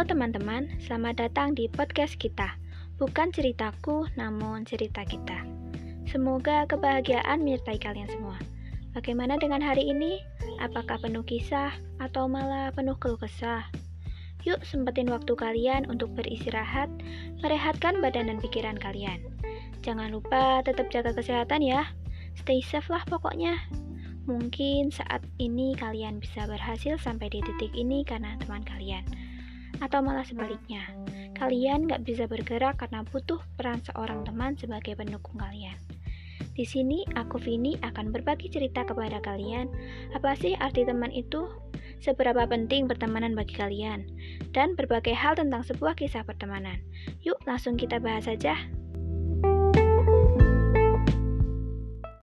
teman-teman, selamat datang di podcast kita. Bukan ceritaku, namun cerita kita. Semoga kebahagiaan menyertai kalian semua. Bagaimana dengan hari ini? Apakah penuh kisah atau malah penuh keluh kesah? Yuk sempetin waktu kalian untuk beristirahat, merehatkan badan dan pikiran kalian. Jangan lupa tetap jaga kesehatan ya. Stay safe lah pokoknya. Mungkin saat ini kalian bisa berhasil sampai di titik ini karena teman kalian atau malah sebaliknya. Kalian gak bisa bergerak karena butuh peran seorang teman sebagai pendukung kalian. Di sini, aku Vini akan berbagi cerita kepada kalian. Apa sih arti teman itu? Seberapa penting pertemanan bagi kalian? Dan berbagai hal tentang sebuah kisah pertemanan. Yuk, langsung kita bahas saja.